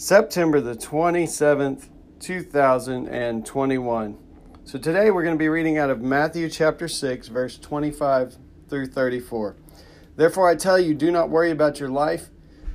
September the 27th, 2021. So today we're going to be reading out of Matthew chapter 6, verse 25 through 34. Therefore, I tell you, do not worry about your life,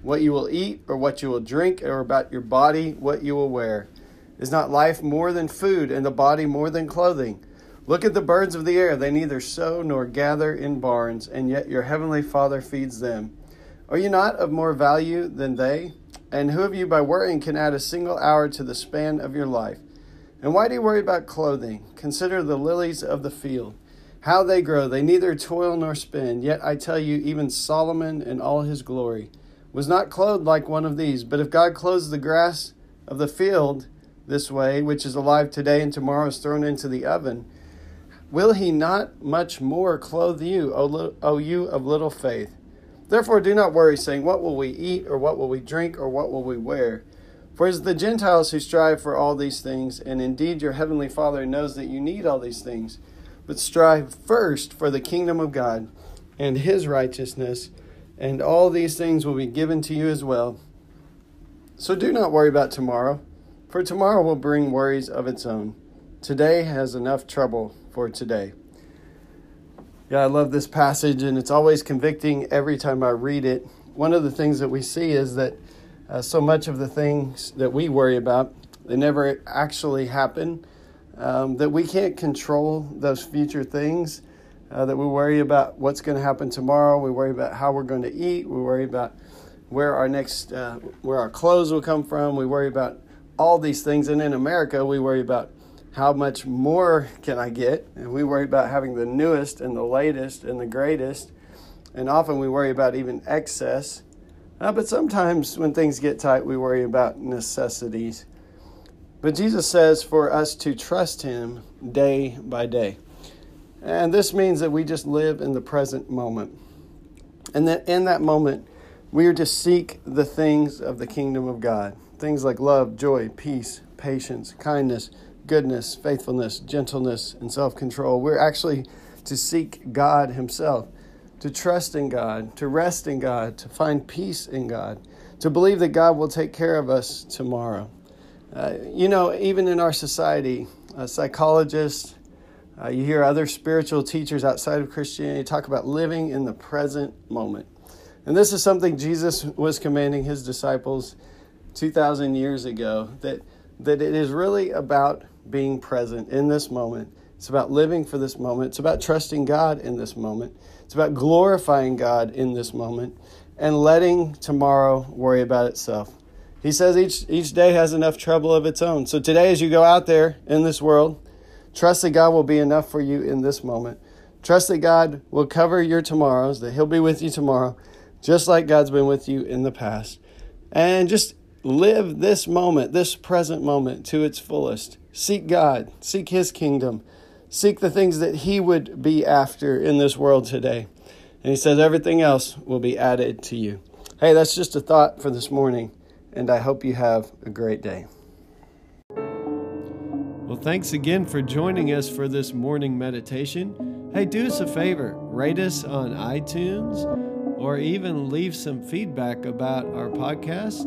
what you will eat, or what you will drink, or about your body, what you will wear. Is not life more than food, and the body more than clothing? Look at the birds of the air. They neither sow nor gather in barns, and yet your heavenly Father feeds them. Are you not of more value than they? And who of you by worrying can add a single hour to the span of your life? And why do you worry about clothing? Consider the lilies of the field, how they grow. They neither toil nor spin. Yet I tell you, even Solomon in all his glory was not clothed like one of these. But if God clothes the grass of the field this way, which is alive today and tomorrow is thrown into the oven, Will he not much more clothe you, O you of little faith? Therefore, do not worry, saying, What will we eat, or what will we drink, or what will we wear? For it is the Gentiles who strive for all these things, and indeed your heavenly Father knows that you need all these things. But strive first for the kingdom of God and his righteousness, and all these things will be given to you as well. So do not worry about tomorrow, for tomorrow will bring worries of its own. Today has enough trouble for today. Yeah, I love this passage, and it's always convicting every time I read it. One of the things that we see is that uh, so much of the things that we worry about, they never actually happen. Um, that we can't control those future things. Uh, that we worry about what's going to happen tomorrow. We worry about how we're going to eat. We worry about where our next, uh, where our clothes will come from. We worry about all these things. And in America, we worry about how much more can I get? And we worry about having the newest and the latest and the greatest. And often we worry about even excess. Uh, but sometimes when things get tight, we worry about necessities. But Jesus says for us to trust Him day by day. And this means that we just live in the present moment. And that in that moment, we are to seek the things of the kingdom of God things like love, joy, peace, patience, kindness goodness, faithfulness, gentleness, and self control. We're actually to seek God Himself, to trust in God, to rest in God, to find peace in God, to believe that God will take care of us tomorrow. Uh, you know, even in our society, a psychologist, uh, you hear other spiritual teachers outside of Christianity talk about living in the present moment. And this is something Jesus was commanding his disciples 2,000 years ago that, that it is really about being present in this moment. It's about living for this moment. It's about trusting God in this moment. It's about glorifying God in this moment and letting tomorrow worry about itself. He says each, each day has enough trouble of its own. So today, as you go out there in this world, trust that God will be enough for you in this moment. Trust that God will cover your tomorrows, that He'll be with you tomorrow, just like God's been with you in the past. And just live this moment, this present moment, to its fullest. Seek God, seek His kingdom, seek the things that He would be after in this world today. And He says everything else will be added to you. Hey, that's just a thought for this morning, and I hope you have a great day. Well, thanks again for joining us for this morning meditation. Hey, do us a favor rate us on iTunes or even leave some feedback about our podcast